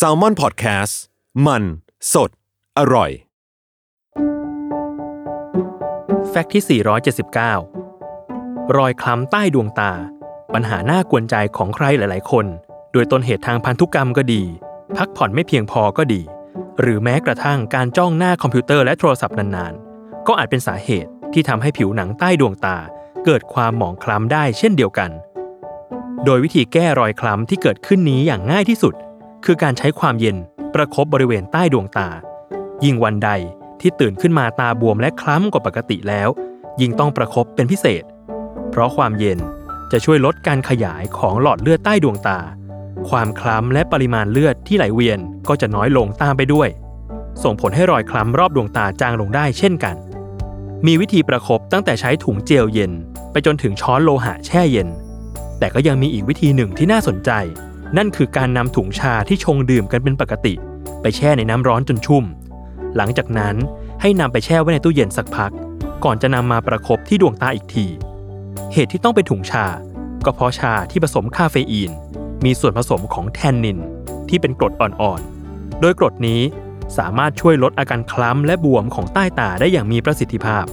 s a l ม o n PODCAST มัน สด อร่อย แฟกต์ที่ 479 รอยคล้ำใต้ดวงตา ปัญหาหน้ากวนใจของใครหลาย ๆ คน โดยต้นเหตุทางพันธุกรรมก็ดี พักผ่อนไม่เพียงพอก็ดี หรือแม้กระทั่งการจ้องหน้าคอมพิวเตอร์และโทรศัพท์นาน ๆ ก็อาจเป็นสาเหตุที่ทำให้ผิวหนังใต้ดวงตา เกิดความหมองคล้ำได้เช่นเดียวกัน โดยวิธีแก้รอยคล้ำที่เกิดขึ้นนี้อย่างง่ายที่สุด คือการใช้ความเย็นประคบบริเวณใต้ดวงตา ยิ่งวันใดที่ตื่นขึ้นมาตาบวมและคล้ำกว่าปกติแล้ว ยิ่งต้องประคบเป็นพิเศษ เพราะความเย็นจะช่วยลดการขยายของหลอดเลือดใต้ดวงตา ความคล้ำและปริมาณเลือดที่ไหลเวียนก็จะน้อยลงตามไปด้วย ส่งผลให้รอยคล้ำรอบดวงตาจางลงได้เช่นกัน มีวิธีประคบตั้งแต่ใช้ถุงเจลเย็น ไปจนถึงช้อนโลหะแช่เย็น แต่ก็ยังมีอีกวิธีหนึ่งที่น่าสนใจ นั่นคือการนำถุงชาที่ชงดื่มกันเป็นปกติ ไปแช่ในน้ำร้อนจนชุ่ม หลังจากนั้นให้นำไปแช่ไว้ในตู้เย็นสักพัก ก่อนจะนำมาประคบที่ดวงตาอีกที เหตุที่ต้องเป็นถุงชา ก็เพราะชาที่ผสมคาเฟอีน มีส่วนผสมของแทนนิน ที่เป็นกรดอ่อนๆ โดยกรดนี้สามารถช่วยลดอาการคล้ำและบวมของใต้ตาได้อย่างมีประสิทธิภาพ